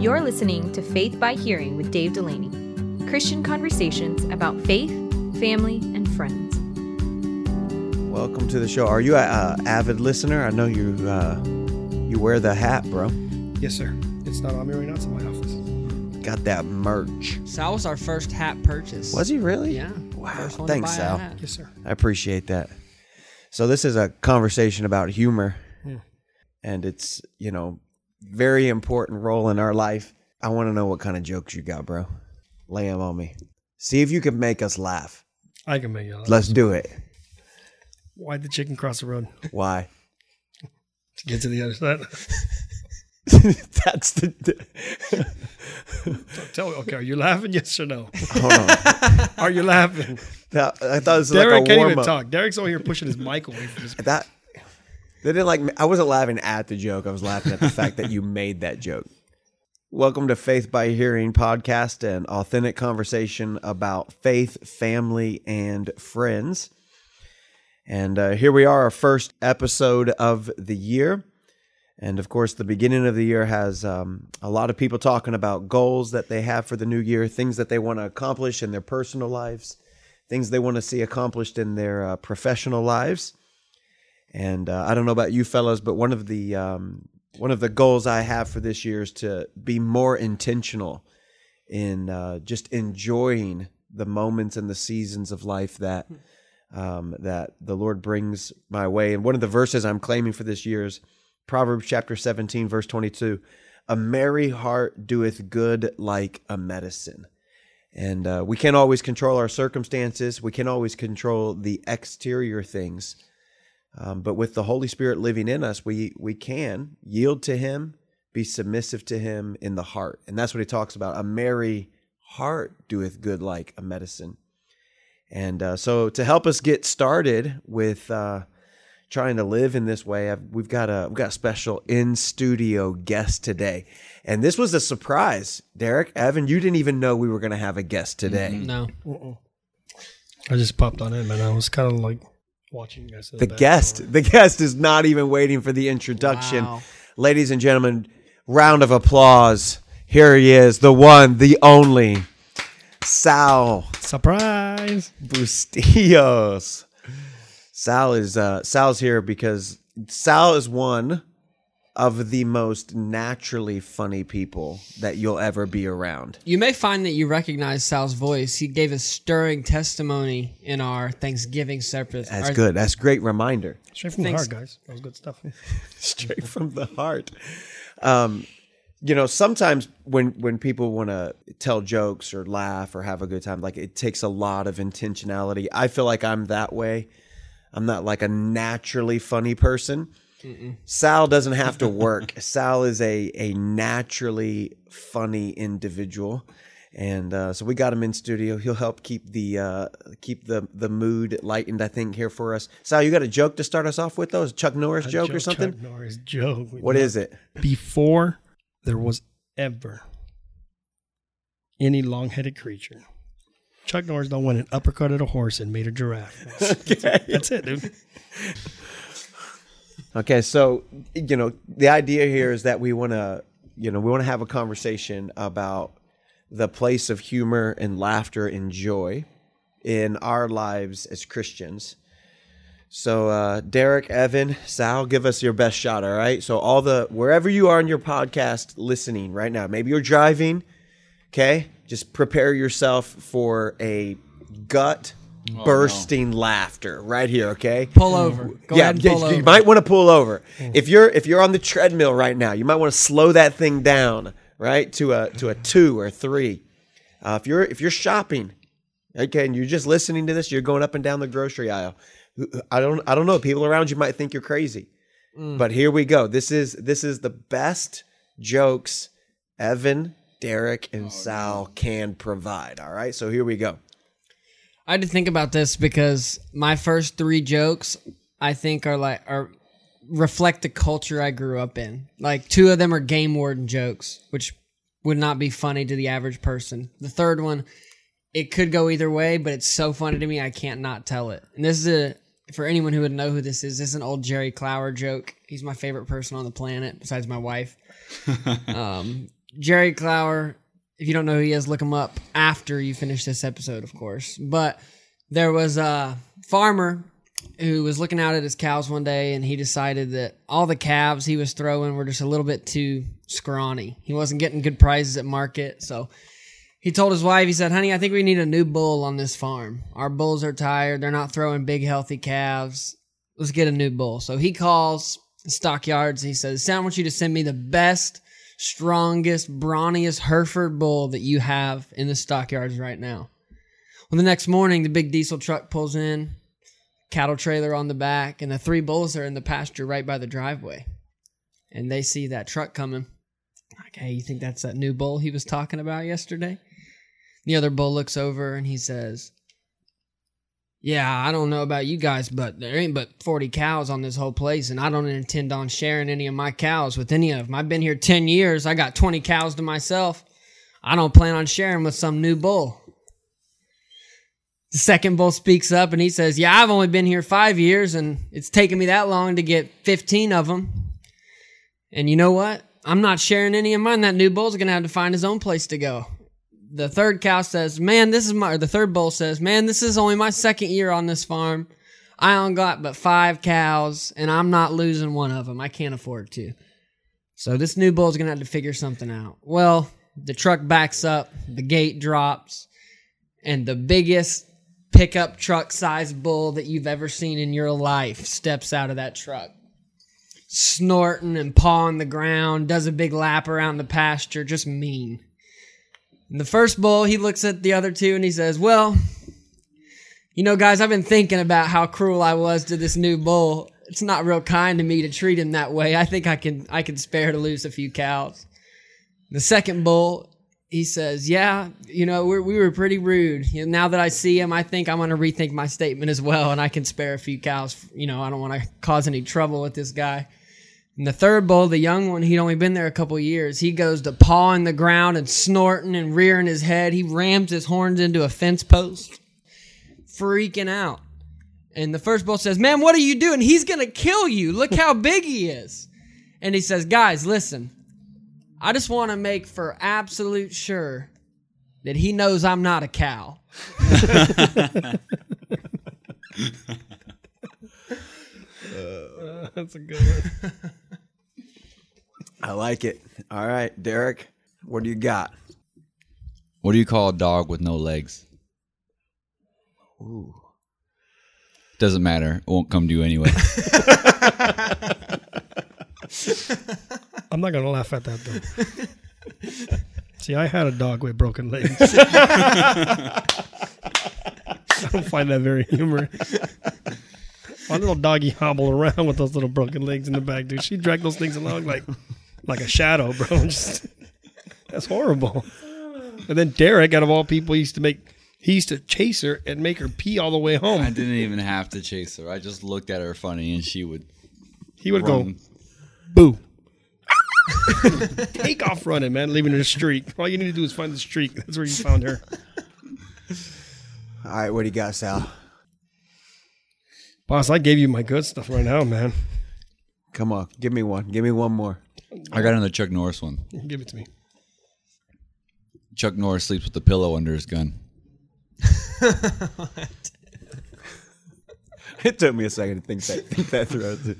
You're listening to Faith by Hearing with Dave Delaney Christian conversations about faith, family, and friends. Welcome to the show. Are you an avid listener? I know you uh, you wear the hat, bro. Yes, sir. It's not on me right now. It's in my office. Got that merch. Sal was our first hat purchase. Was he really? Yeah. Wow. First one to Thanks, buy a Sal. hat. Yes, sir. I appreciate that. So this is a conversation about humor, and it's you know very important role in our life. I want to know what kind of jokes you got, bro. Lay them on me. See if you can make us laugh. I can make you laugh. Let's do it. Why'd the chicken cross the road Why? to get to the other side? That's the. Tell me, okay, are you laughing? Yes or no? hold on. Are you laughing? That- I thought it was Derek like a can't warm even up. talk. Derek's over here pushing his mic away from his. That they didn't like. I wasn't laughing at the joke. I was laughing at the fact that you made that joke. Welcome to Faith by Hearing podcast, an authentic conversation about faith, family, and friends. And uh, here we are, our first episode of the year. And of course, the beginning of the year has um, a lot of people talking about goals that they have for the new year, things that they want to accomplish in their personal lives, things they want to see accomplished in their uh, professional lives. And uh, I don't know about you fellas, but one of the um, one of the goals I have for this year is to be more intentional in uh, just enjoying the moments and the seasons of life that um, that the Lord brings my way. And one of the verses I'm claiming for this year is Proverbs chapter 17, verse 22. A merry heart doeth good like a medicine. And uh, we can't always control our circumstances. We can't always control the exterior things. Um, but with the Holy Spirit living in us, we we can yield to Him, be submissive to Him in the heart, and that's what He talks about. A merry heart doeth good like a medicine. And uh, so, to help us get started with uh, trying to live in this way, I've, we've got a we've got a special in studio guest today, and this was a surprise. Derek, Evan, you didn't even know we were going to have a guest today. No. I just popped on it, man. I was kind of like watching you guys. in The back. guest, the guest is not even waiting for the introduction. Wow. Ladies and gentlemen, round of applause. Here he is, the one, the only, Sal Surprise! Bustillos. Sal is uh, Sal's here because Sal is one of the most naturally funny people that you'll ever be around. You may find that you recognize Sal's voice. He gave a stirring testimony in our Thanksgiving service. That's Our- good. That's a great reminder. Straight from Thanks. the heart, guys. That was good stuff. straight from the heart. Um, you know, sometimes when when people want to tell jokes or laugh or have a good time, like it takes a lot of intentionality. I feel like I'm that way. I'm not like a naturally funny person. Sal doesn't have to work. Sal is a a naturally funny individual. And uh, so we got him in studio. He'll help keep the uh, keep the the mood lightened. I think here for us. Sal, you got a joke to start us off with? though? Is Chuck Norris joke or Chuck something? Norris joke. What is it? Before there was ever any long-headed creature, Chuck Norris done went and uppercutted a horse and made a giraffe. That's, that's it, dude. Okay, so you know the idea here is that we want to, you know, we want to have a conversation about the place of humor and laughter and joy in our lives as Christians. So, uh, Derek, Evan, Sal, give us your best shot. All right. So, all the wherever you are in your podcast listening right now, maybe you're driving. Okay, just prepare yourself for a gut bursting laughter right here. Okay, Pull over. Go yeah, ahead and yeah, pull you over. might want to pull over. If you're if you're on the treadmill right now, you might want to slow that thing down, right, to a to a two or three. Uh, if you're if you're shopping, okay, and you're just listening to this, you're going up and down the grocery aisle. I don't I don't know. People around you might think you're crazy, but here we go. This is this is the best jokes Evan, Derek, and Sal can provide. All right, so here we go. I had to think about this because my first three jokes, I think, are like are reflect the culture I grew up in. Like two of them are game warden jokes, which would not be funny to the average person. The third one, it could go either way, but it's so funny to me I can't not tell it. And this is a for anyone who would know who this is, this is an old Jerry Clower joke. He's my favorite person on the planet besides my wife. um, Jerry Clower, if you don't know who he is, look him up after you finish this episode, of course. But there was a farmer who was looking out at his cows one day and he decided that all the calves he was throwing were just a little bit too scrawny. He wasn't getting good prices at market, so he told his wife, he said, Honey, I think we need a new bull on this farm. Our bulls are tired. They're not throwing big, healthy calves. Let's get a new bull. So he calls the stockyards. He says, Sam, I want you to send me the best, strongest, brawniest Hereford bull that you have in the stockyards right now. Well, the next morning, the big diesel truck pulls in, cattle trailer on the back, and the three bulls are in the pasture right by the driveway. And they see that truck coming. Like, hey, you think that's that new bull he was talking about yesterday? The other bull looks over and he says, Yeah, I don't know about you guys, but there ain't but 40 cows on this whole place, and I don't intend on sharing any of my cows with any of them. I've been here 10 years. I got 20 cows to myself. I don't plan on sharing with some new bull. The second bull speaks up and he says, Yeah, I've only been here five years, and it's taken me that long to get 15 of them. And you know what? I'm not sharing any of mine. That new bull's going to have to find his own place to go the third cow says, "Man, this is my." The third bull says, "Man, this is only my second year on this farm. I only got but five cows, and I'm not losing one of them. I can't afford to." So this new bull's gonna have to figure something out. Well, the truck backs up, the gate drops, and the biggest pickup truck sized bull that you've ever seen in your life steps out of that truck. Snorting and pawing the ground, does a big lap around the pasture, just mean. The first bull, he looks at the other two and he says, Well, you know, guys, I've been thinking about how cruel I was to this new bull. It's not real kind to me to treat him that way. I think I can I can spare to lose a few cows. The second bull, he says, "Yeah, you know, we're, we were pretty rude. You know, now that I see him, I think I'm going to rethink my statement as well, and I can spare a few cows. You know, I don't want to cause any trouble with this guy." And the third bull, the young one, he'd only been there a couple years. He goes to pawing the ground and snorting and rearing his head. He rams his horns into a fence post, freaking out. And the first bull says, Man, what are you doing? He's going to kill you. Look how big he is. And he says, Guys, listen, I just want to make for absolute sure that he knows I'm not a cow. Uh, That's a good one. I like it. All right, Derek, what do you got? What do you call a dog with no legs? Ooh. Doesn't matter. It won't come to you anyway. I'm not gonna laugh at that though. See, I had a dog with broken legs. I don't find that very humorous. My little doggy hobbled around with those little broken legs in the back, dude. She dragged those things along like like a shadow, bro. Just, that's horrible. And then Derek, out of all people, used to make he used to chase her and make her pee all the way home. I didn't even have to chase her. I just looked at her funny, and she would He would run. go boo. Take off running, man, leaving her streak. All you need to do is find the streak. That's where you found her. All right, what do you got, Sal? Boss, I gave you my good stuff right now, man. Come on, give me one. Give me one more. I got another Chuck Norris one. Give it to me. Chuck Norris sleeps with a pillow under his gun. It took me a second to think that think that through.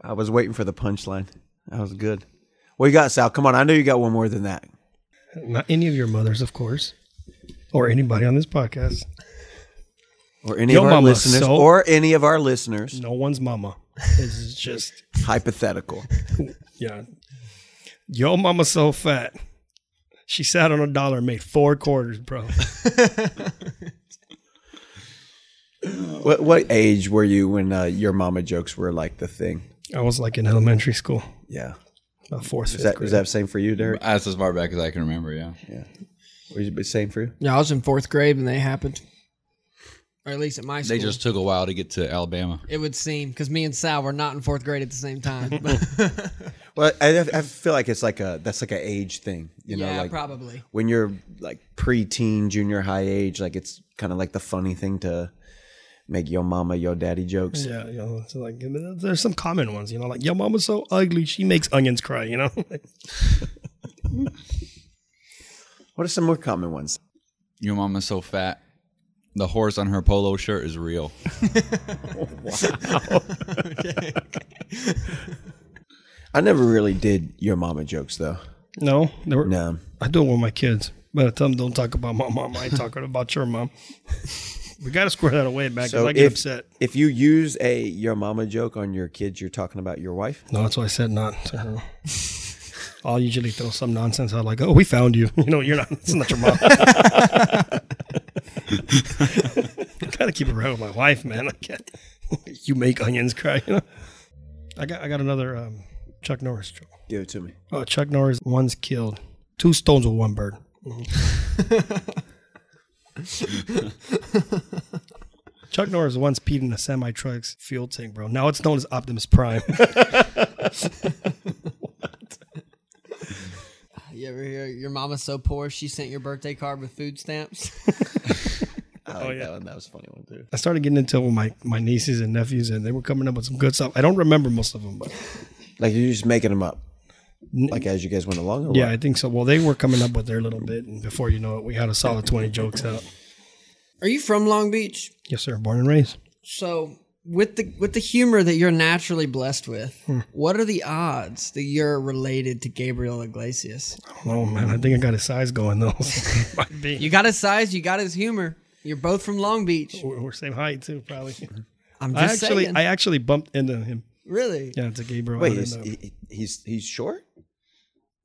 I was waiting for the punchline. That was good. What you got, Sal? Come on, I know you got one more than that. Not any of your mothers, of course, or anybody on this podcast. Or any Yo, of our mama, listeners, so- or any of our listeners. No one's mama. This is just Hypothetical. yeah. Yo, mama so fat. She sat on a dollar, and made four quarters, bro. what what age were you when uh, your mama jokes were like the thing? I was like in elementary school, Yeah. about fourth, Is fifth that grade. is that same for you, Derek? That's as far back as I can remember. Yeah. Yeah. Was it the same for you? Yeah, I was in fourth grade when they happened. Or at least at my school. They just took a while to get to Alabama. it would seem because me and Sal were not in fourth grade at the same time. Well, I, I feel like it's like a that's like an age thing, you know, yeah, like probably. when you're like pre-teen, junior high age, like it's kind of like the funny thing to make your mama, your daddy jokes. Yeah, you know, so like there's some common ones, you know, like your mama's so ugly, she makes onions cry, you know. What are some more common ones? Your mama's so fat. The horse on her polo shirt is real. Oh, I never really did your mama jokes though. No, they were, No. I do it with my kids, but I tell them don't talk about my mom. I ain't talking about your mom. We got to square that away back So I get if, upset. if you use a your mama joke on your kids, you're talking about your wife. No, that's why I said not. to her. I'll usually throw some nonsense out like, "Oh, we found you." You know, you're not. It's not your mom. gotta keep it real with my wife, man. I can't. You make onions cry. You know. I got. I got another um, Chuck Norris joke. Give it to me. Oh, Chuck Norris once killed two stones with one bird. Mm-hmm. Chuck Norris once peed in a semi truck's fuel tank, bro. Now it's known as Optimus Prime. You ever hear your mama's so poor she sent your birthday card with food stamps? I like that one. That was a funny one too. I started getting into it with my, my nieces and nephews, and they were coming up with some good stuff. I don't remember most of them, but Like you're just making them up, like as you guys went along. Or yeah, what? I think so. Well, they were coming up with their little bit, and before you know it, we had a solid 20 jokes out. Are you from Long Beach? Yes, sir. Born and raised. So with the with the humor that you're naturally blessed with, hmm. what are the odds that you're related to Gabriel Iglesias? Oh, man. I think I got his size going, though. Might be. You got his size, you got his humor. You're both from Long Beach. We're, we're same height, too, probably. I'm I just actually, saying. I actually bumped into him. Really? Yeah, it's a Gabriel. Wait, I he's, he, he's he's short.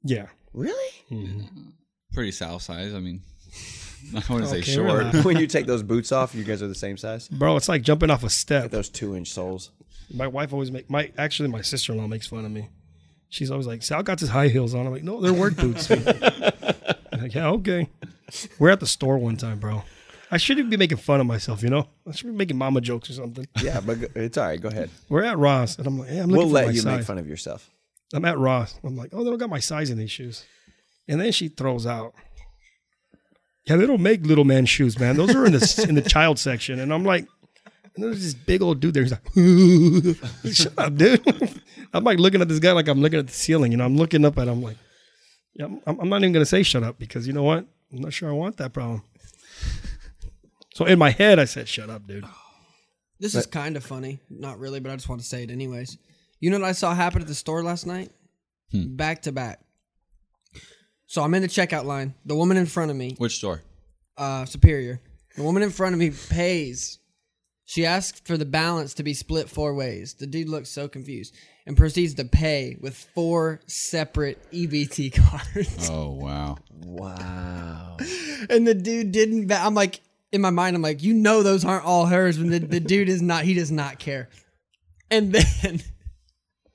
yeah. Really? Mm-hmm. Pretty south size. I mean, I wouldn't say short. when you take those boots off, you guys are the same size. Bro, it's like jumping off a step. With those two inch soles. My wife always make my actually my sister in law makes fun of me. She's always like, "Sal got his high heels on." I'm like, "No, they're work boots." I'm like, yeah, okay. We're at the store one time, bro. I shouldn't be making fun of myself, you know. I should be making mama jokes or something. Yeah, but it's all right. Go ahead. We're at Ross, and I'm like, "Hey, I'm looking We'll for let my you size." make fun of yourself. I'm at Ross. I'm like, "Oh, they don't got my size in these shoes," and then she throws out, "Yeah, they don't make little man shoes, man. Those are in the in the child section." And I'm like, and there's this big old dude there. He's like, "Shut up, dude." I'm like looking at this guy like I'm looking at the ceiling. You know, I'm looking up at him like, yeah, I'm, I'm not even gonna say shut up because you know what? I'm not sure I want that problem. So in my head, I said, "Shut up, dude." This is kind of funny. Not really, but I just want to say it anyways. You know what I saw happen at the store last night? Back to back. So I'm in the checkout line. The woman in front of me, Which store? uh, Superior, the woman in front of me pays. She asked for the balance to be split four ways. The dude looks so confused and proceeds to pay with four separate EBT cards. Oh wow. Wow. And the dude didn't. Ba- I'm like, in my mind, I'm like, you know, those aren't all hers. When the, the dude is not, he does not care. And then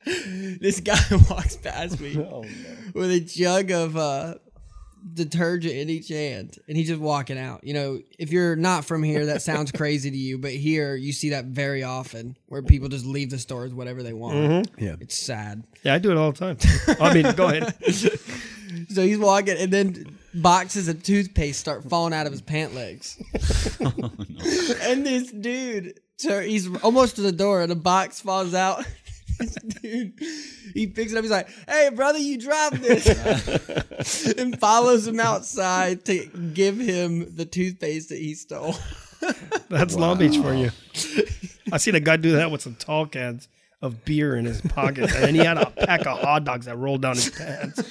this guy walks past me with a jug of uh, detergent in each hand, and he's just walking out. You know, if you're not from here, that sounds crazy to you, but here you see that very often, where people just leave the stores whatever they want. Yeah. It's sad. Yeah, I do it all the time. I mean, go ahead. So he's walking, and then boxes of toothpaste start falling out of his pant legs. Oh, and this dude, he's almost to the door, and a box falls out. This dude, he picks it up. He's like, "Hey, brother, you dropped this," and follows him outside to give him the toothpaste that he stole. That's Long Beach for you. I seen a guy do that with some tall cans of beer in his pocket, and he had a pack of hot dogs that rolled down his pants.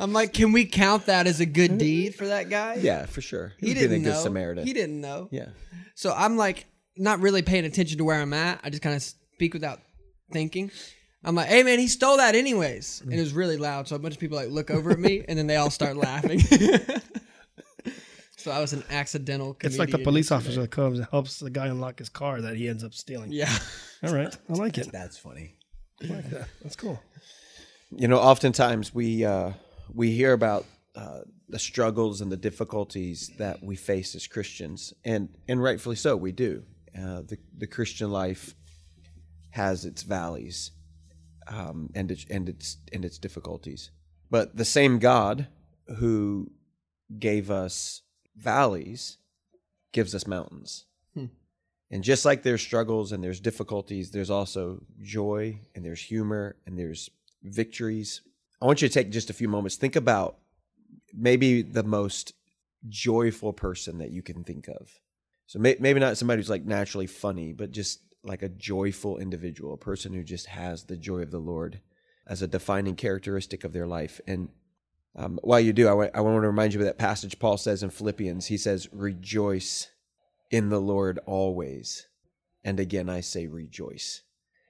I'm like, "Can we count that as a good deed for that guy?" Yeah, for sure. he He's didn't been a good know. Samaritan. He didn't know. Yeah. So I'm like not really paying attention to where I'm at. I just kind of speak without thinking. I'm like, hey man, he stole that anyways. And it was really loud. So a bunch of people like look over at me and then they all start laughing. so I was an accidental It's like the police yesterday. officer that comes and helps the guy unlock his car that he ends up stealing. Yeah. All right, I like it. That's funny. I like that. That's cool. You know, oftentimes we uh, we hear about uh, the struggles and the difficulties that we face as Christians, and and rightfully so, we do. Uh, the the Christian life has its valleys, um, and its and its and its difficulties. But the same God who gave us valleys gives us mountains. And just like there's struggles and there's difficulties, there's also joy and there's humor and there's victories. I want you to take just a few moments. Think about maybe the most joyful person that you can think of. So may, maybe not somebody who's like naturally funny, but just like a joyful individual, a person who just has the joy of the Lord as a defining characteristic of their life. And um, while you do, I wa- I want to remind you of that passage Paul says in Philippians. He says, Rejoice in the Lord always. And again, I say rejoice.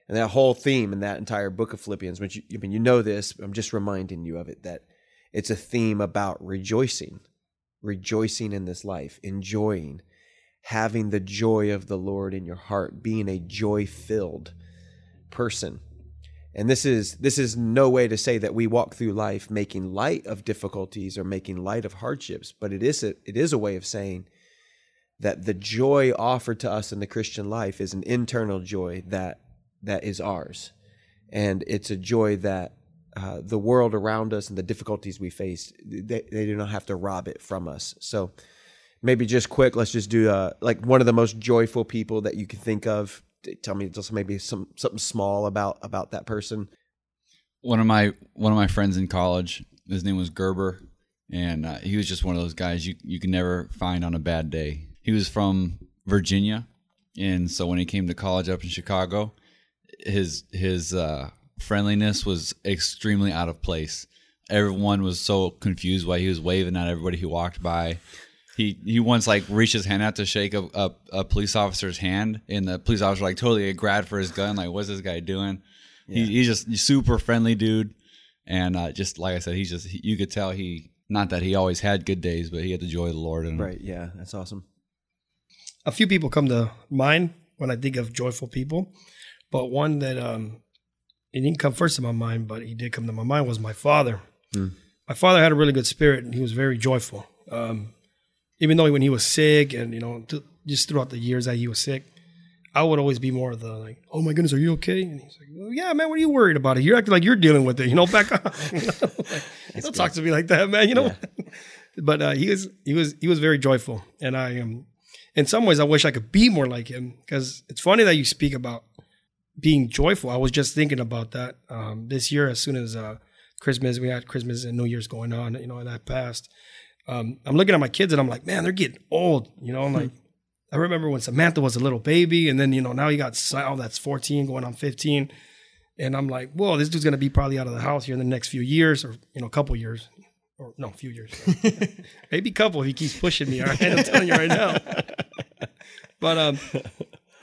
And that whole theme in that entire book of Philippians, which you, I mean, you know this, I'm just reminding you of it, that it's a theme about rejoicing, rejoicing in this life, enjoying, having the joy of the Lord in your heart, being a joy filled person. And this is this is no way to say that we walk through life making light of difficulties or making light of hardships, but it is a, it is a way of saying that the joy offered to us in the Christian life is an internal joy that that is ours, and it's a joy that uh, the world around us and the difficulties we face they, they do not have to rob it from us. So maybe just quick, let's just do uh, like one of the most joyful people that you can think of. Tell me just maybe some something small about about that person. one of my one of my friends in college his name was gerber and uh, he was just one of those guys you, you can never find on a bad day he was from virginia and so when he came to college up in chicago his his uh, friendliness was extremely out of place. Everyone was so confused why he was waving at everybody he walked by. He he once like reached his hand out to shake a, a, a police officer's hand and the police officer like totally grabbed for his gun like what's this guy doing? He, he's just super friendly dude and uh, just like i said he's just he, you could tell he not that he always had good days but he had the joy of the lord and Right? Yeah, that's awesome. a few people come to mind when I think of joyful people, but one that um, it didn't come first in my mind, but he did come to my mind was my father. My father had a really good spirit, and he was very joyful. Um, even though when he was sick, and you know, th- just throughout the years that he was sick, I would always be more of the like, "Oh my goodness, are you okay?" And he's like, well, "Yeah, man, what are you worried about? It? You're acting like you're dealing with it, you know. Back up. You know? Like, don't talk to me like that, man. You know." but uh, he was he was he was very joyful, and I um, in some ways, I wish I could be more like him because it's funny that you speak about being joyful. I was just thinking about that um, this year. As soon as uh, Christmas, we had Christmas and New Year's going on, you know, and that passed. Um, I'm looking at my kids and I'm like, man, they're getting old. You know, I'm like, I remember when Samantha was a little baby, and then you know now you got Sal that's 14 going on 15, and I'm like, whoa, this dude's gonna be probably out of the house here in the next few years, or you know, a couple years, or no, a few years, maybe a couple if he keeps pushing me. All right, I'm telling you right now. But um,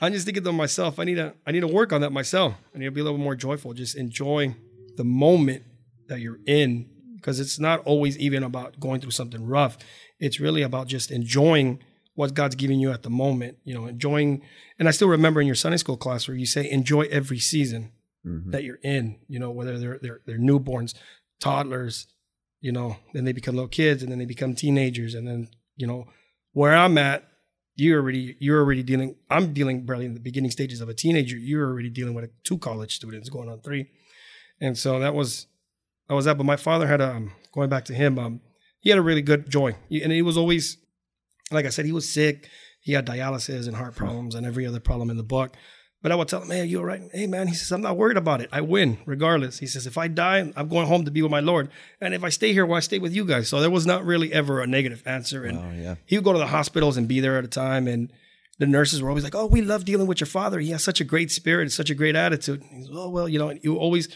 I'm just thinking to myself, I need to I need to work on that myself. I need to be a little more joyful, just enjoy the moment that you're in, because it's not always even about going through something rough. It's really about just enjoying what God's giving you at the moment. You know, enjoying. And I still remember in your Sunday school class where you say enjoy every season mm-hmm. that you're in. You know, whether they're they're they're newborns, toddlers, you know, then they become little kids, and then they become teenagers, and then you know where I'm at you're already you're already dealing i'm dealing barely in the beginning stages of a teenager. You're already dealing with two college students going on three. And so that was i was that. But my father had a um, going back to him um he had a really good joy. And he was always like i said he was sick. He had dialysis and heart problems and every other problem in the book but i would tell him hey you all right? Hey man he says i'm not worried about it. I win regardless. He says if i die i'm going home to be with my lord. And if i stay here well i stay with you guys? So there was not really ever a negative answer. And Oh yeah. he would go to the hospitals and be there at a time. And the nurses were always like oh we love dealing with your father. He has such a great spirit such a great attitude. He's, oh well you know you always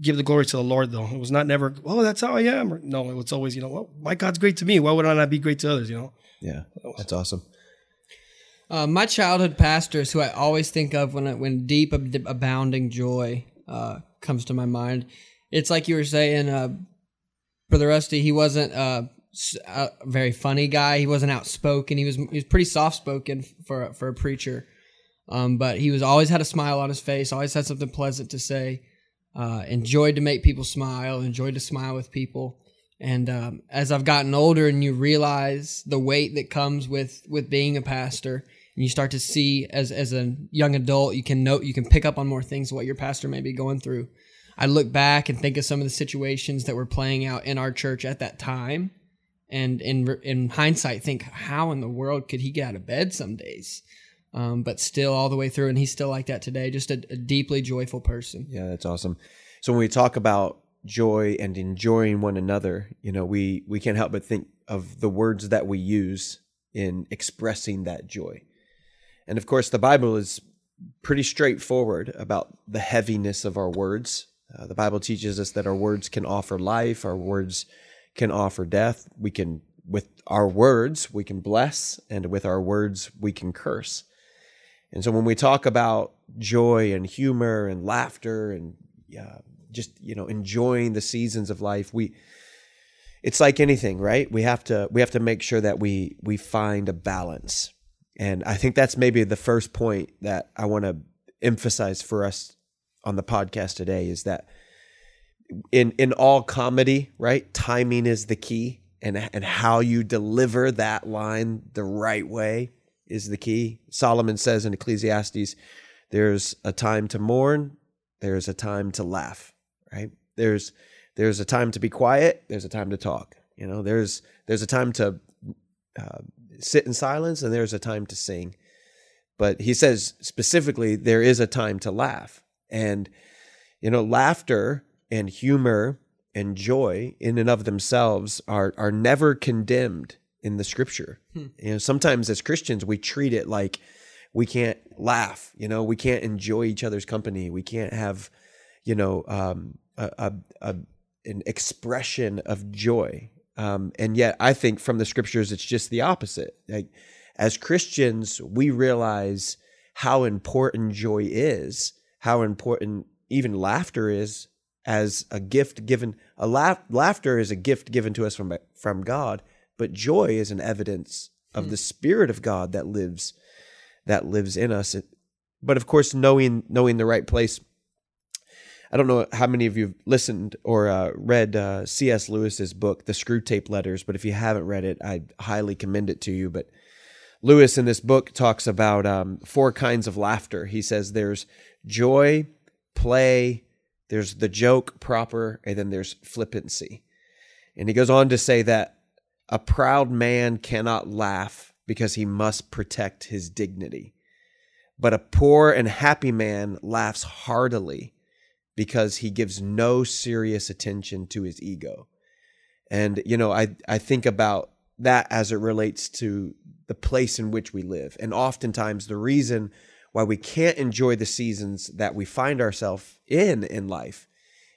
give the glory to the lord though. It was not never oh that's how i am. Or, no it was always you know well my god's great to me. Why would i not be great to others? You know? Yeah. That's awesome. Uh, my childhood pastors, who I always think of when when deep ab- abounding joy uh, comes to my mind, it's like you were saying, uh, Brother Rusty. He wasn't a, s- a very funny guy. He wasn't outspoken. He was he was pretty soft spoken for for a preacher, um, but he was always had a smile on his face. Always had something pleasant to say. Uh, enjoyed to make people smile. Enjoyed to smile with people. And um, as I've gotten older, and you realize the weight that comes with with being a pastor, and you start to see as as a young adult, you can note you can pick up on more things what your pastor may be going through. I look back and think of some of the situations that were playing out in our church at that time, and in in hindsight, think how in the world could he get out of bed some days? Um, but still, all the way through, and he's still like that today. Just a, a deeply joyful person. Yeah, that's awesome. So when we talk about joy and enjoying one another, you know, we we can't help but think of the words that we use in expressing that joy. And of course, the Bible is pretty straightforward about the heaviness of our words. Uh, the Bible teaches us that our words can offer life, our words can offer death. We can, with our words, we can bless, and with our words, we can curse. And so when we talk about joy and humor and laughter and uh, just you know enjoying the seasons of life, we it's like anything, right? We have to we have to make sure that we we find a balance. And I think that's maybe the first point that I want to emphasize for us on the podcast today is that in in all comedy, right? Timing is the key and and how you deliver that line the right way is the key. Solomon says in Ecclesiastes, there's a time to mourn, there's a time to laugh, right? There's there's a time to be quiet, there's a time to talk. You know, there's there's a time to uh, sit in silence and there's a time to sing. But he says specifically there is a time to laugh. And you know, laughter and humor and joy in and of themselves are are never condemned in the scripture. Hmm. You know, sometimes as Christians we treat it like we can't laugh, you know, we can't enjoy each other's company, we can't have, you know, um, a, a, a an expression of joy. Um, and yet, I think from the scriptures, it's just the opposite. Like, as Christians, we realize how important joy is, how important even laughter is as a gift given. A laugh, laughter is a gift given to us from from God, but joy is an evidence of hmm. the Spirit of God that lives that lives in us. But of course, knowing knowing the right place I don't know how many of you have listened or uh, read uh, C.S. Lewis's book, The Screwtape Letters, but if you haven't read it, I highly commend it to you. But Lewis in this book talks about um, four kinds of laughter. He says there's joy, play, there's the joke proper, and then there's flippancy. And he goes on to say that a proud man cannot laugh because he must protect his dignity. But a poor and happy man laughs heartily because he gives no serious attention to his ego. And you know, I I think about that as it relates to the place in which we live. And oftentimes the reason why we can't enjoy the seasons that we find ourselves in in life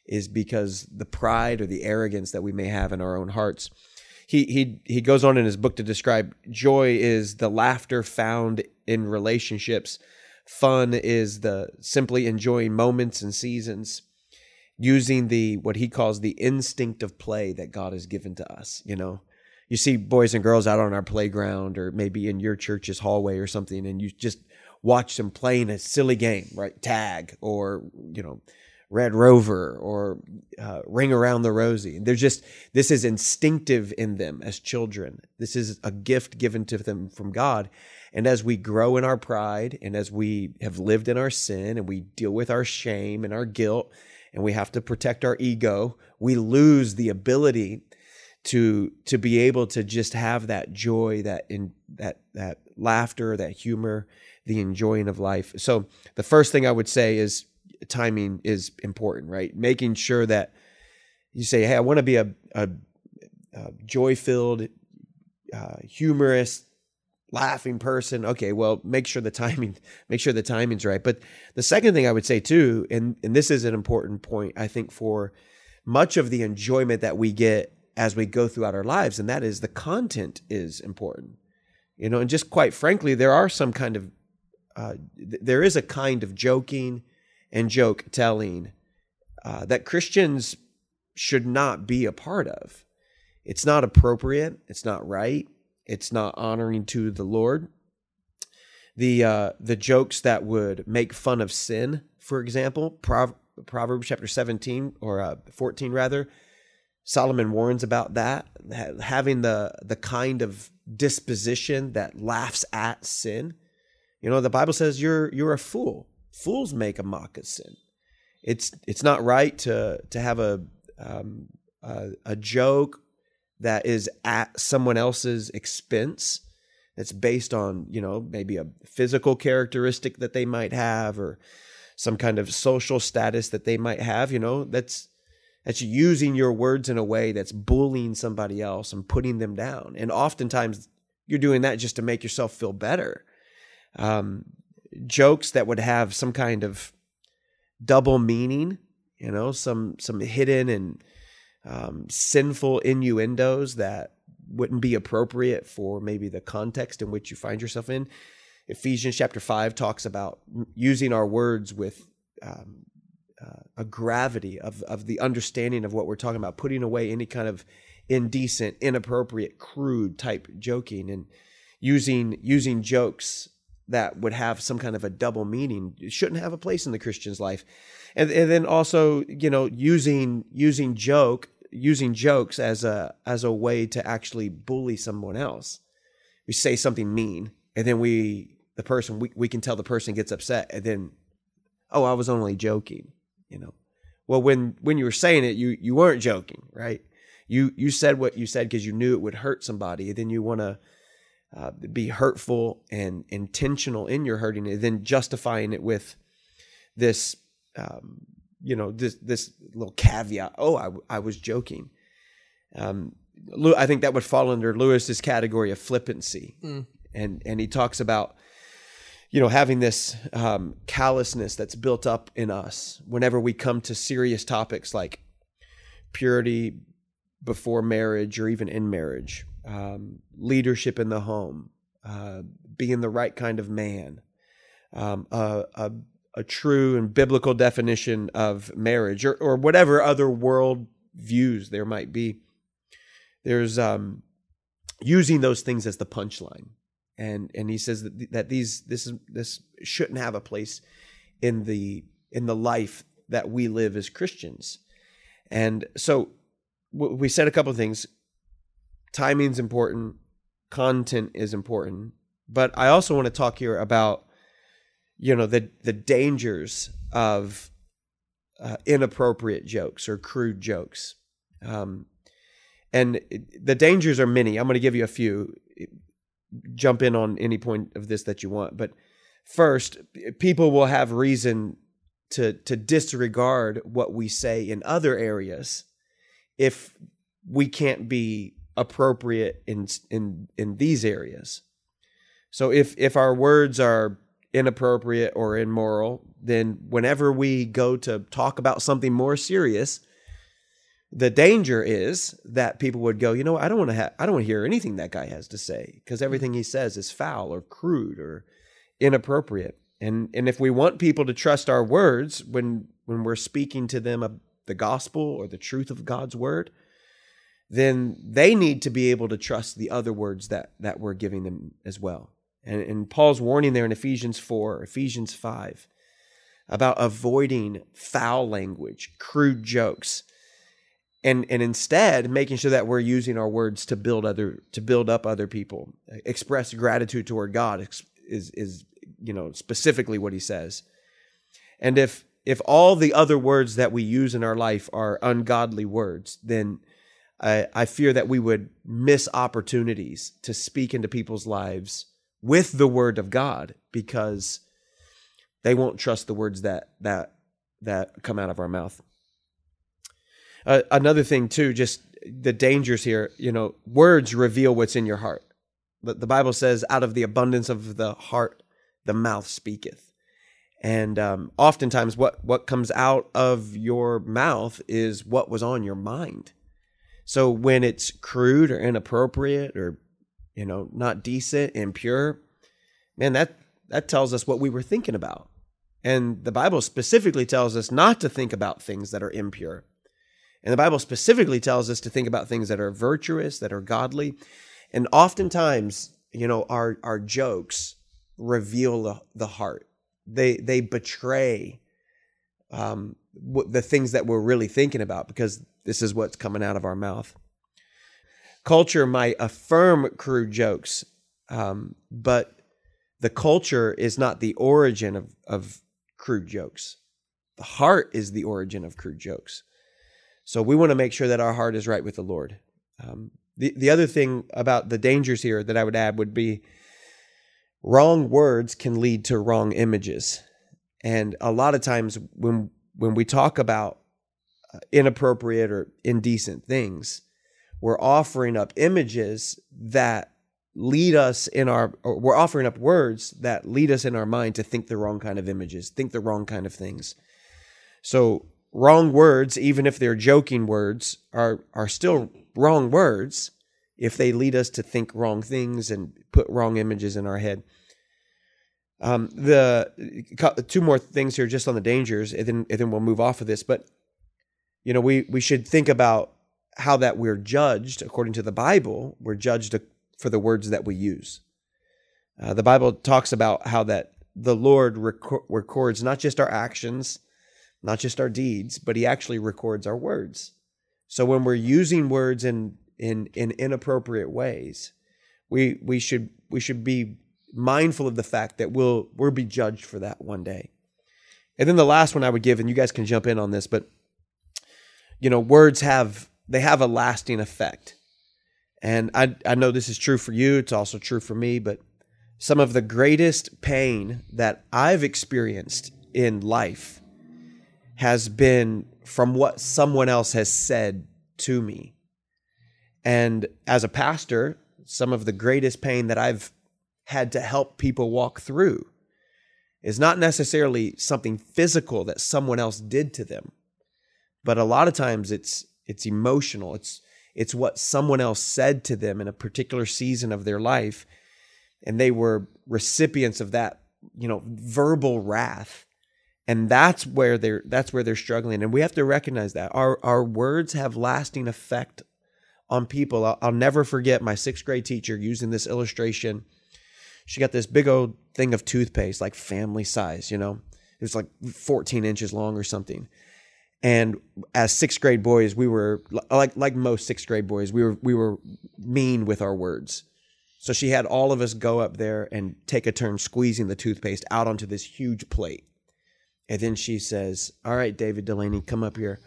is because the pride or the arrogance that we may have in our own hearts. He he he goes on in his book to describe joy is the laughter found in relationships Fun is the simply enjoying moments and seasons, using the what he calls the instinct of play that God has given to us. You know, you see boys and girls out on our playground or maybe in your church's hallway or something, and you just watch them playing a silly game, right? Tag or you know, Red Rover or uh, Ring Around the Rosie. They're just this is instinctive in them as children. This is a gift given to them from God, and as we grow in our pride and as we have lived in our sin and we deal with our shame and our guilt and we have to protect our ego, we lose the ability to to be able to just have that joy, that in that that laughter, that humor, the enjoying of life. So the first thing I would say is timing is important, right? Making sure that you say, "Hey, I want to be a, a, a joy-filled, uh, humorous, laughing person. Okay well make sure the timing make sure the timing's right. But the second thing i would say too and and this is an important point i think for much of the enjoyment that we get as we go throughout our lives and that is the content is important. You know and just quite frankly there are some kind of uh, there is a kind of joking and joke telling uh, that christians should not be a part of. It's not appropriate. It's not right it's not honoring to the Lord. The uh, the jokes that would make fun of sin, for example, Prov- Proverbs chapter 17 or uh, 14 rather, Solomon warns about that, having the the kind of disposition that laughs at sin. You know, the Bible says you're you're a fool. Fools make a mock of sin. It's it's not right to to have a um, a, a joke that is at someone else's expense that's based on you know maybe a physical characteristic that they might have or some kind of social status that they might have you know that's That's using your words in a way that's bullying somebody else and putting them down. And oftentimes you're doing that just to make yourself feel better. Um, jokes that would have some kind of double meaning, you know, some some hidden and um, sinful innuendos that wouldn't be appropriate for maybe the context in which you find yourself in. Ephesians chapter five talks about using our words with um, uh, a gravity of of the understanding of what we're talking about, putting away any kind of indecent, inappropriate, crude type joking, and using using jokes that would have some kind of a double meaning it shouldn't have a place in the Christian's life. And, and then also, you know, using using joke using jokes as a as a way to actually bully someone else. We say something mean, and then we the person we, we can tell the person gets upset, and then, oh, I was only joking, you know. Well, when when you were saying it, you you weren't joking, right? You you said what you said because you knew it would hurt somebody, and then you want to uh, be hurtful and intentional in your hurting and then justifying it with this, um, you know, this this little caveat. Oh, I, I was joking. Um, I think that would fall under Lewis's category of flippancy, mm. and and he talks about, you know, having this um, callousness that's built up in us whenever we come to serious topics like purity before marriage or even in marriage um, leadership in the home, uh, being the right kind of man, um, a, a, a, true and biblical definition of marriage, or, or whatever other world views there might be. There's um, using those things as the punchline, and and he says that that these this is this shouldn't have a place in the in the life that we live as Christians, and so we said a couple of things. Timing's important, content is important, but I also want to talk here about you know the the dangers of uh, inappropriate jokes or crude jokes. Um, and the dangers are many. I'm going to give you a few. Jump in on any point of this that you want. But first, people will have reason to to disregard what we say in other areas if we can't be appropriate in in in these areas. So if if our words are inappropriate or immoral, then whenever we go to talk about something more serious, the danger is that people would go, you know, I don't want to have, I don't want to hear anything that guy has to say because everything he says is foul or crude or inappropriate. And and if we want people to trust our words when when we're speaking to them of the gospel or the truth of God's word, then they need to be able to trust the other words that that we're giving them as well. And, and Paul's warning there in Ephesians 4, Ephesians 5, about avoiding foul language, crude jokes, and and instead making sure that we're using our words to build other to build up other people, express gratitude toward God is is you know specifically what he says. And if if all the other words that we use in our life are ungodly words, then I, I fear that we would miss opportunities to speak into people's lives with the word of God because they won't trust the words that that that come out of our mouth. Uh, another thing too, just the dangers here. You know, words reveal what's in your heart. The, the Bible says, "Out of the abundance of the heart, the mouth speaketh." And um, oftentimes, what what comes out of your mouth is what was on your mind. So when it's crude or inappropriate or you know not decent, impure, man, that that tells us what we were thinking about. And the Bible specifically tells us not to think about things that are impure. And the Bible specifically tells us to think about things that are virtuous, that are godly. And oftentimes, you know, our our jokes reveal the, the heart. They they betray um, the things that we're really thinking about because this is what's coming out of our mouth. Culture might affirm crude jokes, um, but the culture is not the origin of, of crude jokes. The heart is the origin of crude jokes. So we want to make sure that our heart is right with the Lord. Um, the, the other thing about the dangers here that I would add would be wrong words can lead to wrong images. And a lot of times when when we talk about uh, inappropriate or indecent things, we're offering up images that lead us in our we're offering up words that lead us in our mind to think the wrong kind of images, think the wrong kind of things. So wrong words, even if they're joking words, are are still wrong words if they lead us to think wrong things and put wrong images in our head. Um, the two more things here, just on the dangers, and then and then we'll move off of this. But you know, we we should think about how that we're judged according to the Bible. We're judged for the words that we use. Uh, the Bible talks about how that the Lord rec- records not just our actions, not just our deeds, but He actually records our words. So when we're using words in in in inappropriate ways, we we should we should be mindful of the fact that we'll we'll be judged for that one day. And then the last one I would give, and you guys can jump in on this, but you know, words have they have a lasting effect. And I I know this is true for you, it's also true for me, but some of the greatest pain that I've experienced in life has been from what someone else has said to me. And as a pastor, some of the greatest pain that I've had to help people walk through is not necessarily something physical that someone else did to them but a lot of times it's it's emotional. It's it's what someone else said to them in a particular season of their life. And they were recipients of that you know verbal wrath. And that's where they're that's where they're struggling. And we have to recognize that. Our our words have lasting effect on people. I'll, I'll never forget my sixth grade teacher using this illustration. She got this big old thing of toothpaste, like family size, you know, it was like 14 inches long or something. And as sixth grade boys, we were like like most sixth grade boys, we were we were mean with our words. So she had all of us go up there and take a turn squeezing the toothpaste out onto this huge plate. And then she says, All right, David Delaney, come up here.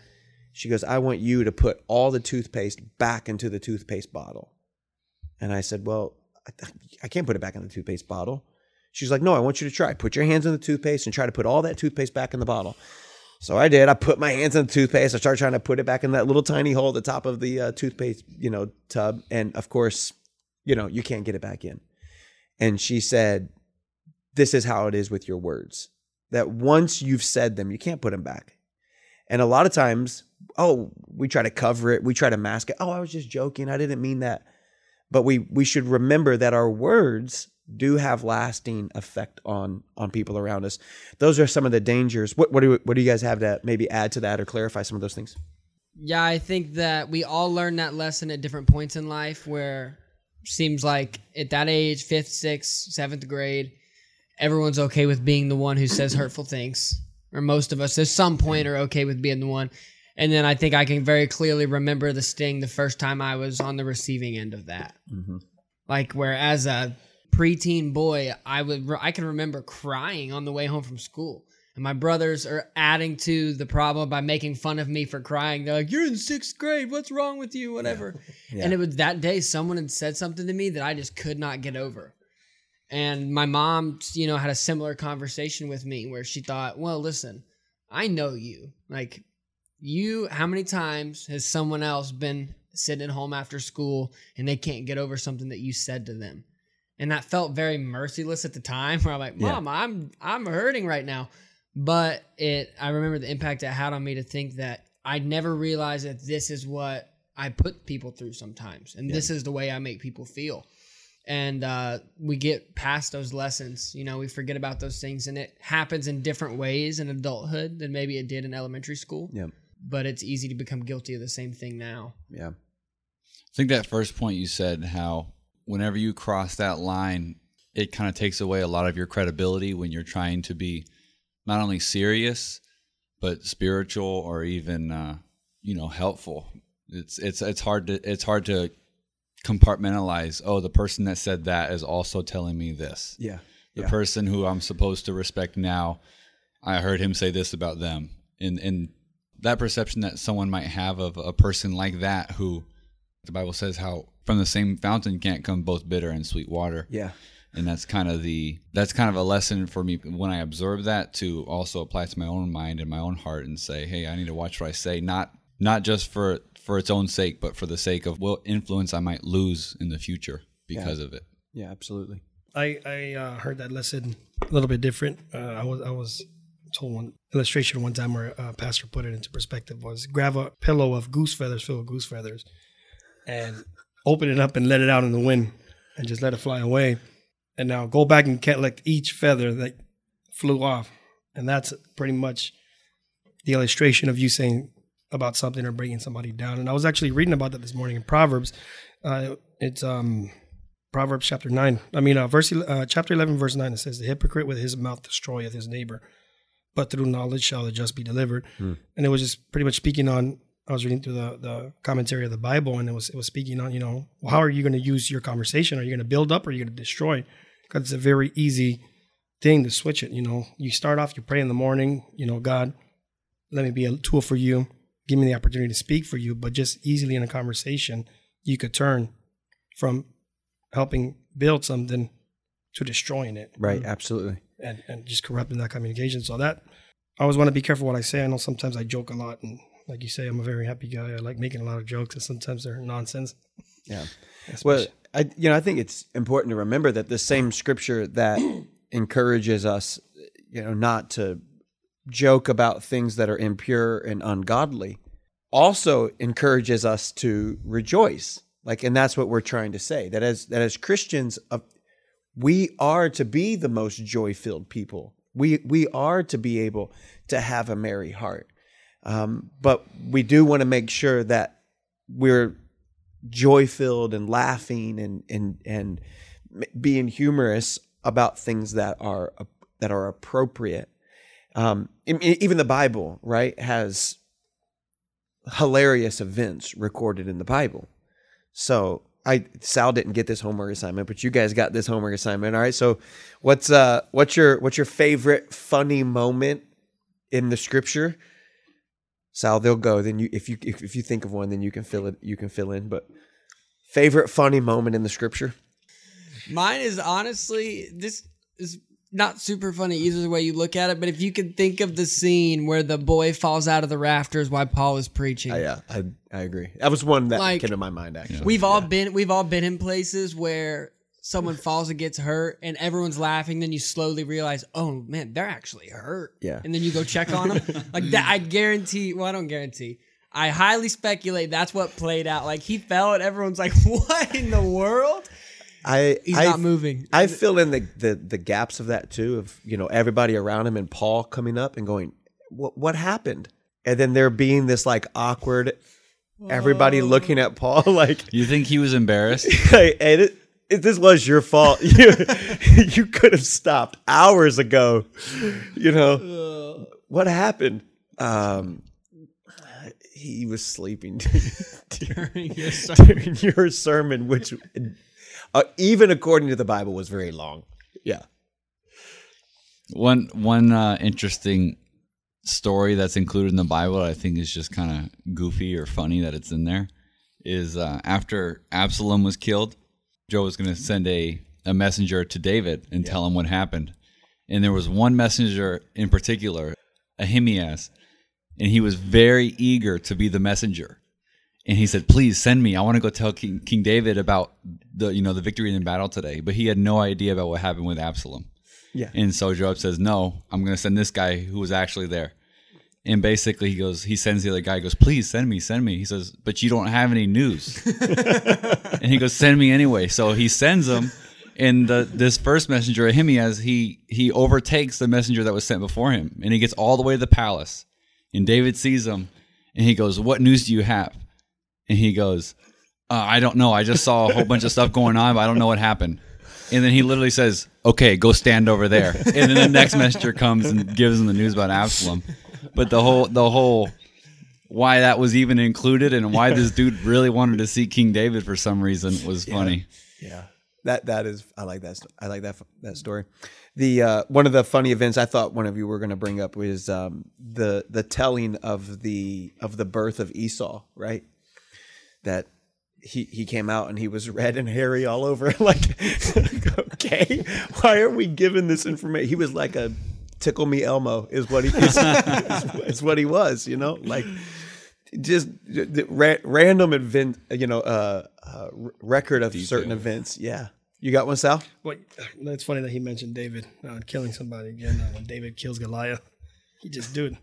She goes, I want you to put all the toothpaste back into the toothpaste bottle. And I said, Well, I can't put it back in the toothpaste bottle. She's like, no, I want you to try. Put your hands in the toothpaste and try to put all that toothpaste back in the bottle. So I did. I put my hands in the toothpaste. I started trying to put it back in that little tiny hole at the top of the uh, toothpaste, you know, tub. And of course, you know, you can't get it back in. And she said, this is how it is with your words. That once you've said them, you can't put them back. And a lot of times, oh, we try to cover it. We try to mask it. Oh, I was just joking. I didn't mean that but we we should remember that our words do have lasting effect on on people around us. Those are some of the dangers. What what do what do you guys have to maybe add to that or clarify some of those things? Yeah, I think that we all learn that lesson at different points in life where seems like at that age, fifth, sixth, seventh grade, everyone's okay with being the one who says hurtful things. Or most of us at some point are okay with being the one. And then I think I can very clearly remember the sting the first time I was on the receiving end of that. Mm-hmm. Like where as a preteen boy, I would I can remember crying on the way home from school. And my brothers are adding to the problem by making fun of me for crying. They're like, "You're in sixth grade. What's wrong with you? Whatever." Yeah. Yeah. And it was that day someone had said something to me that I just could not get over. And my mom, you know, had a similar conversation with me where she thought, "Well, listen, I know you. Like you how many times has someone else been sitting at home after school and they can't get over something that you said to them and that felt very merciless at the time where i'm like mom yeah. i'm i'm hurting right now but it i remember the impact it had on me to think that i never realized that this is what i put people through sometimes and yeah. this is the way i make people feel and uh, we get past those lessons you know we forget about those things and it happens in different ways in adulthood than maybe it did in elementary school yeah but it's easy to become guilty of the same thing now. Yeah. I think that first point you said, how whenever you cross that line, it kind of takes away a lot of your credibility when you're trying to be not only serious, but spiritual or even, uh, you know, helpful. It's, it's, it's hard to, it's hard to compartmentalize. Oh, the person that said that is also telling me this. Yeah. The yeah. person who I'm supposed to respect now, I heard him say this about them. And, and that perception that someone might have of a person like that who the Bible says how from the same fountain can't come both bitter and sweet water. Yeah. and that's kind of the that's kind of a lesson for me when I observe that to also apply it to my own mind and my own heart and say, hey, I need to watch what I say, not not just for for its own sake, but for the sake of what influence I might lose in the future because of it. Yeah, absolutely. I I uh, heard that lesson a little bit different. Uh, I was I was told one illustration one time where a pastor put it into perspective was grab a pillow of goose feathers filled with goose feathers and open it up and let it out in the wind and just let it fly away. And now go back and collect each feather that flew off. And that's pretty much the illustration of you saying about something or bringing somebody down. And I was actually reading about that this morning in Proverbs. Uh, it's um, Proverbs chapter nine. I mean, uh, verse uh, chapter eleven, verse nine. It says, "The hypocrite with his mouth destroyeth his neighbor, but through knowledge shall the just be delivered." And it was just pretty much speaking on. I was reading through the, the commentary of the Bible, and it was it was speaking on you know well, how are you going to use your conversation? Are you going to build up or are you going to destroy? Because it's a very easy thing to switch it. You know, you start off, you pray in the morning. You know, God, let me be a tool for you. Give me the opportunity to speak for you. But just easily in a conversation, you could turn from helping build something to destroying it. Right, absolutely. And, and just corrupting that communication. So that I always want to be careful what I say. I know sometimes I joke a lot and like you say, I'm a very happy guy. I like making a lot of jokes and sometimes they're nonsense. Yeah. Well, I you know I think it's important to remember that the same scripture that encourages us, you know, not to joke about things that are impure and ungodly, also encourages us to rejoice. Like, and that's what we're trying to say. That as that as Christians, uh, we are to be the most joy filled people. We we are to be able to have a merry heart. Um, but we do want to make sure that we're joy filled and laughing and and and being humorous about things that are that are appropriate. Um, even the Bible, right, has hilarious events recorded in the Bible. So I Sal didn't get this homework assignment, but you guys got this homework assignment. All right. So what's uh what's your what's your favorite funny moment in the scripture? Sal, they'll go. Then you if you if, if you think of one, then you can fill it you can fill in. But favorite funny moment in the scripture? Mine is honestly this is not super funny either the way you look at it, but if you can think of the scene where the boy falls out of the rafters while Paul is preaching. yeah, I I agree. That was one that Like, came to my mind actually. We've all been we've all been in places where someone falls and gets hurt and everyone's laughing then you slowly realize oh man they're actually hurt Yeah. and then you go check on them like that i guarantee well i don't guarantee i highly speculate that's what played out like he fell and everyone's like what in the world I he's I, not moving I fill in the, the the gaps of that too. Of you know everybody around him and Paul coming up and going, what what happened? And then there being this like awkward, everybody looking at Paul like, You think he was embarrassed? hey, and it, it, this was your fault. You you could have stopped hours ago. You know what happened? Um, he was sleeping during your sermon. during your sermon, which uh, even according to the Bible was very long. Yeah. One one uh, interesting story that's included in the Bible I think is just kind of goofy or funny that it's in there is uh, after Absalom was killed, Joab was going to send a, a messenger to David and tell him what happened. And there was one messenger in particular, Ahimaaz, and he was very eager to be the messenger. And he said, "Please send me. I want to go tell King, King David about the you know the victory in the battle today." But he had no idea about what happened with Absalom. Yeah. And so Joab says, "No, I'm going to send this guy who was actually there." And basically, he goes, he sends the other guy, he goes, "Please send me, send me." He says, "But you don't have any news." and he goes, "Send me anyway." So he sends him, and the, this first messenger, Ahimaaz, he he overtakes the messenger that was sent before him, and he gets all the way to the palace. And David sees him, and he goes, "What news do you have?" And he goes, uh, "I don't know. I just saw a whole bunch of stuff going on, but I don't know what happened." And then he literally says, "Okay, go stand over there." And then the next messenger comes and gives him the news about Absalom. But the whole the whole why that was even included and why this dude really wanted to see King David for some reason was funny. Yeah, that that is. I like that. I like that that story. The uh, one of the funny events I thought one of you were going to bring up was um, the the telling of the of the birth of Esau. Right, that he he came out and he was red and hairy all over. like, okay, why are we given this information? He was like a tickle me Elmo is what he is, is what he was. You know, like just the ra- random event. You know, uh, uh, record of certain events. Yeah, you got one, Sal? Well, it's funny that he mentioned David uh, killing somebody again. Uh, when David kills Goliath, he just dude,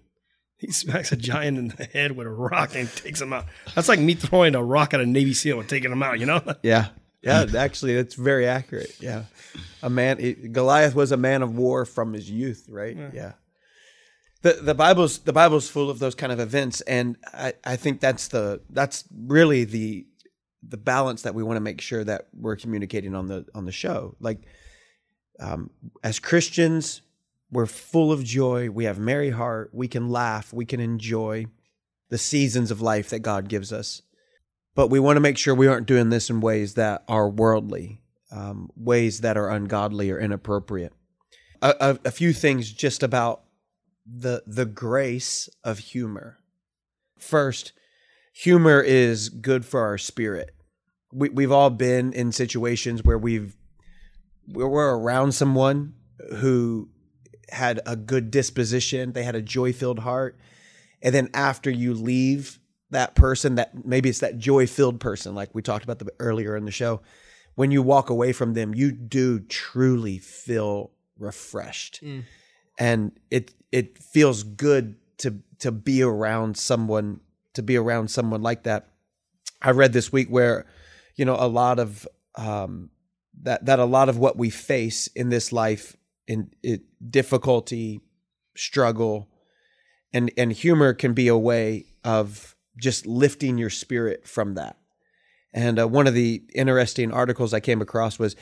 he smacks a giant in the head with a rock and takes him out. That's like me throwing a rock at a Navy SEAL and taking him out. You know? Yeah. Yeah, actually, that's very accurate. Yeah, a man. It, Goliath was a man of war from his youth, right? Yeah. The the Bible's the Bible's full of those kind of events, and I, I think that's the that's really the the balance that we want to make sure that we're communicating on the on the show. Like, um, as Christians, we're full of joy. We have merry heart. We can laugh. We can enjoy the seasons of life that God gives us but we want to make sure we aren't doing this in ways that are worldly, um, ways that are ungodly or inappropriate. A, a, a, few things just about the the grace of humor. First, humor is good for our spirit. We, we've all been in situations where we've we're around someone who had a good disposition, they had a joy filled heart, and then after you leave that person that maybe it's that joy filled person like we talked about the, earlier in the show. When you walk away from them you do truly feel refreshed. Mm. and it it feels good to to be around someone to be around someone like that. I read this week where you know a lot of um that that a lot of what we face in this life in it, difficulty struggle and and humor can be a way of just lifting your spirit from that. And uh, one of the interesting articles I came across was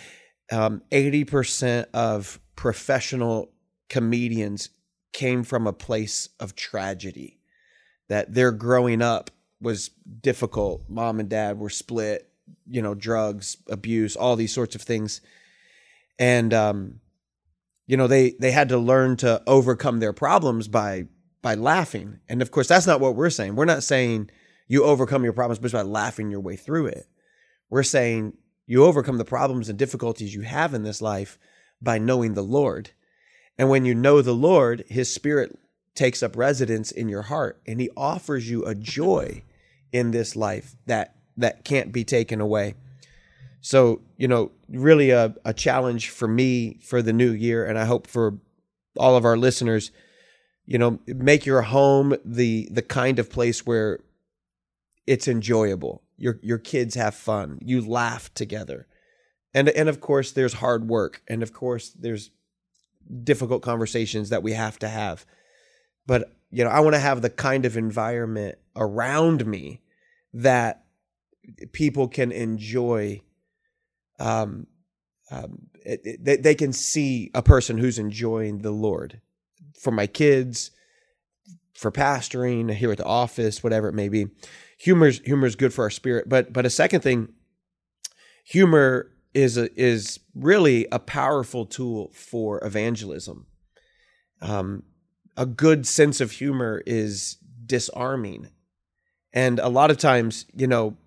um, 80% of professional comedians came from a place of tragedy, that their growing up was difficult. Mom and dad were split, you know, drugs, abuse, all these sorts of things. And, um, you know, they, they had to learn to overcome their problems by by laughing. And of course, that's not what we're saying. We're not saying you overcome your problems just by laughing your way through it. We're saying you overcome the problems and difficulties you have in this life by knowing the Lord. And when you know the Lord, his spirit takes up residence in your heart and he offers you a joy in this life that that can't be taken away. So, you know, really a, a challenge for me for the new year and I hope for all of our listeners you know make your home the the kind of place where it's enjoyable. Your your kids have fun. You laugh together. And and of course there's hard work. And of course there's difficult conversations that we have to have. But you know i want to have the kind of environment around me that people can enjoy um, um it, it, they, they can see a person who's enjoying the lord for my kids, for pastoring, here at the office, whatever it may be. Humor's humor is good for our spirit. But but a second thing, humor is a, is really a powerful tool for evangelism. Um, a good sense of humor is disarming, and a lot of times, you know,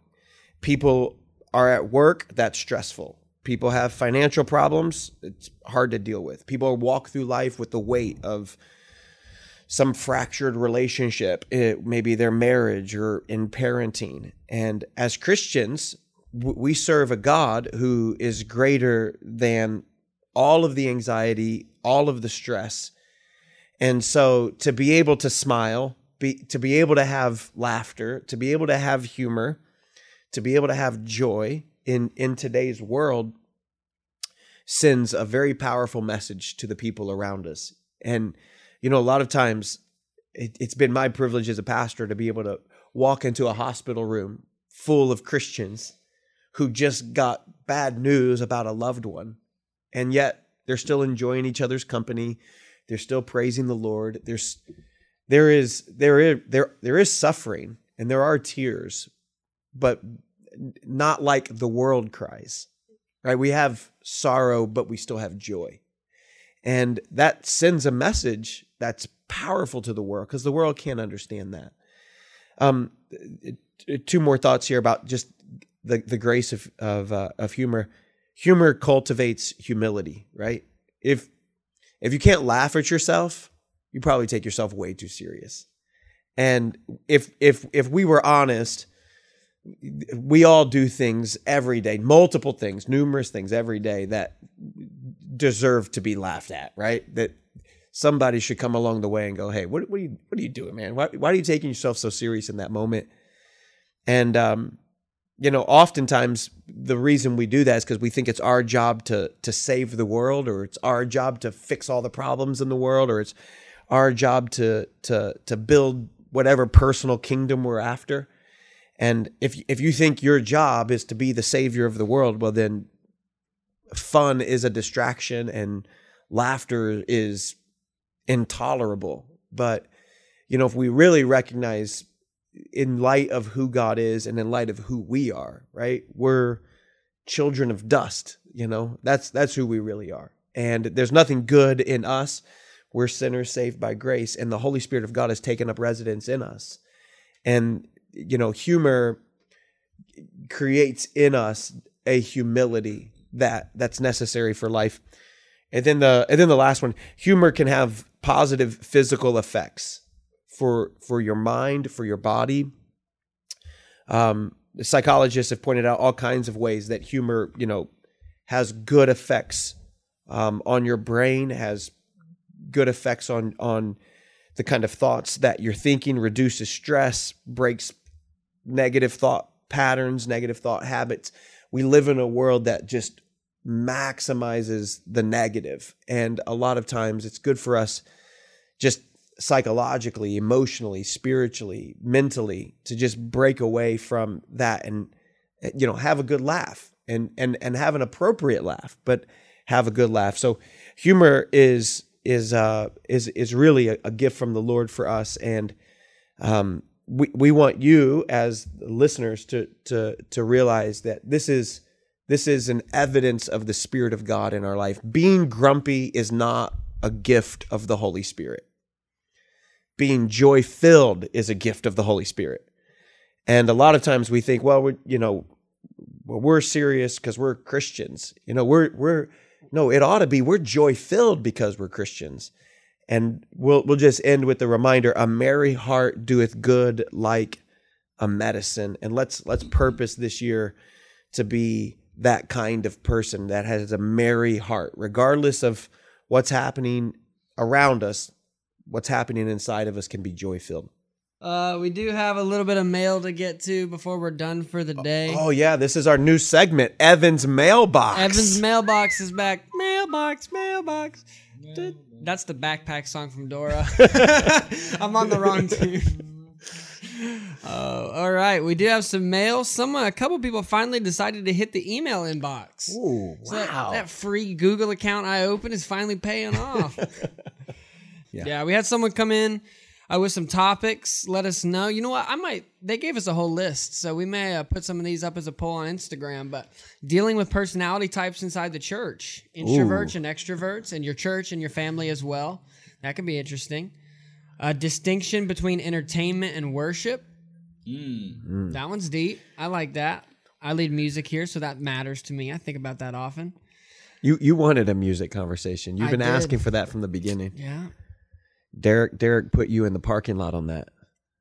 people are at work. That's stressful. People have financial problems. It's hard to deal with. People walk through life with the weight of some fractured relationship, it, maybe their marriage or in parenting. And as Christians, we serve a God who is greater than all of the anxiety, all of the stress. And so to be able to smile, be, to be able to have laughter, to be able to have humor, to be able to have joy, in in today's world sends a very powerful message to the people around us. And you know, a lot of times it, it's been my privilege as a pastor to be able to walk into a hospital room full of Christians who just got bad news about a loved one, and yet they're still enjoying each other's company. They're still praising the Lord. There's there is there is there there is suffering and there are tears, but not like the world cries, right? We have sorrow, but we still have joy. And that sends a message that's powerful to the world because the world can't understand that. Um, two more thoughts here about just the the grace of of uh, of humor. Humor cultivates humility, right? If if you can't laugh at yourself, you probably take yourself way too serious. And if if if we were honest, we all do things every day, multiple things, numerous things every day that deserve to be laughed at, right? That somebody should come along the way and go, "Hey, what, what are you what are you doing, man? Why why are you taking yourself so serious in that moment?" And um, you know, oftentimes the reason we do that is because we think it's our job to to save the world, or it's our job to fix all the problems in the world, or it's our job to to to build whatever personal kingdom we're after. And if if you think your job is to be the savior of the world, well then fun is a distraction and laughter is intolerable. But you know, if we really recognize in light of who God is and in light of who we are, right? We're children of dust, you know. That's that's who we really are. And there's nothing good in us. We're sinners saved by grace and the Holy Spirit of God has taken up residence in us. And you know, humor creates in us a humility that that's necessary for life. And then the and then the last one, humor can have positive physical effects for for your mind, for your body. Um, psychologists have pointed out all kinds of ways that humor, you know, has good effects um, on your brain, has good effects on on the kind of thoughts that you're thinking, reduces stress, breaks negative thought patterns, negative thought habits. We live in a world that just maximizes the negative, and a lot of times it's good for us just psychologically, emotionally, spiritually, mentally to just break away from that and you know have a good laugh and and and have an appropriate laugh, but have a good laugh. So humor is is uh is is really a, a gift from the Lord for us and um we we want you as listeners to to to realize that this is this is an evidence of the spirit of God in our life. Being grumpy is not a gift of the Holy Spirit being joy filled is a gift of the Holy Spirit. And a lot of times we think, well, we're, you know, we're serious because we're Christians. You know, we're we're no, it ought to be we're joy filled because we're Christians. And we'll we'll just end with the reminder: a merry heart doeth good like a medicine. And let's let's purpose this year to be that kind of person that has a merry heart, regardless of what's happening around us what's happening inside of us can be joy filled. Uh, we do have a little bit of mail to get to before we're done for the day. Oh yeah, this is our new segment, Evan's mailbox. Evan's mailbox is back. Mailbox, mailbox. That's the backpack song from Dora. I'm on the wrong tune. Oh, uh, all right. We do have some mail. Some a couple people finally decided to hit the email inbox. Ooh, So that- wow. that, free Google account I opened is finally paying off. yeah. we had someone come in uh, with some topics. Let us know. You know what? I might. They gave us a whole list, so we may uh, put some of these up as a poll on Instagram. But dealing with personality types inside the church, introverts and extroverts, and your church and your family as well. That could be interesting. A distinction between entertainment and worship. That one's deep. I like that. I lead music here, so that matters to me. I think about that often. you you wanted a music conversation. You've I been did. asking for that from the beginning. Yeah. Derek Derek put you in the parking lot on that.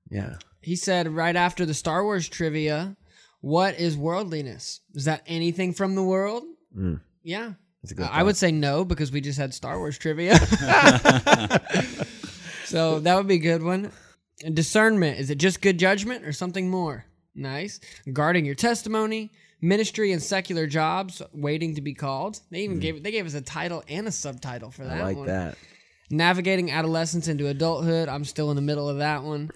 Yeah. He said right after the Star Wars trivia, what is worldliness? Is that anything from the world? Mm. Yeah. That's a good I would say no because we just had Star Wars trivia. so that would be a good one. And discernment, is it just good judgment or something more? Nice. Guarding your testimony, ministry and secular jobs waiting to be called. They even mm. gave they gave us a title and a subtitle for that I like one. that. Navigating adolescence into adulthood. I'm still in the middle of that one.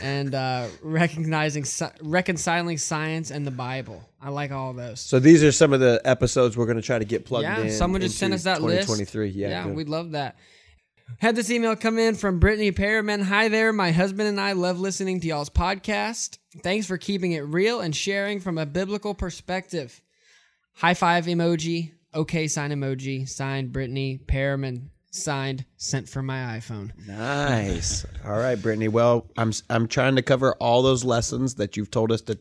And uh, recognizing, reconciling science and the Bible. I like all those. So these are some of the episodes we're going to try to get plugged yeah, in. someone just sent us that list. 2023. Yeah. yeah, we'd love that. Had this email come in from Brittany Perriman. Hi there, my husband and I love listening to y'all's podcast. Thanks for keeping it real and sharing from a biblical perspective. High five emoji, okay sign emoji, signed Brittany Perriman, signed sent from my iPhone. Nice. All right, Brittany. Well, I'm I'm trying to cover all those lessons that you've told us to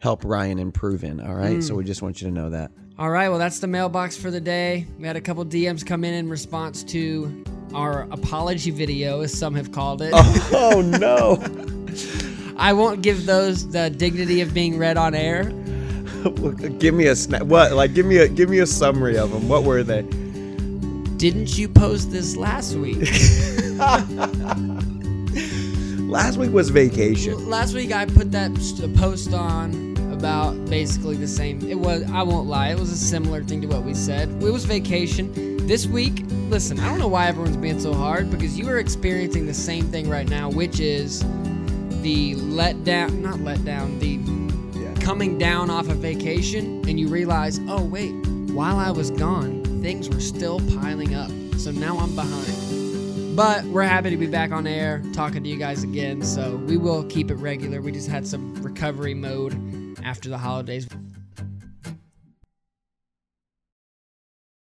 help Ryan improve in. All right, so hmm. we just want you to know that. All right, well, that's the mailbox for the day. We had a couple DMs come in in response to our apology video, as some have called it. Oh, oh no! I won't give those the dignity of being read on air. give me a snap. What? Like, give me a give me a summary of them. What were they? Didn't you post this last week? Last week was vacation. last week I put that post on about basically the same. It was I won't lie, it was a similar thing to what we said. It was vacation. This week, listen, I don't know why everyone's being so hard because you are experiencing the same thing right now, which is the let down, not let down, the coming down off of vacation and you realize, "Oh wait, while I was gone, things were still piling up." So now I'm behind. But we're happy to be back on air talking to you guys again. So we will keep it regular. We just had some recovery mode after the holidays.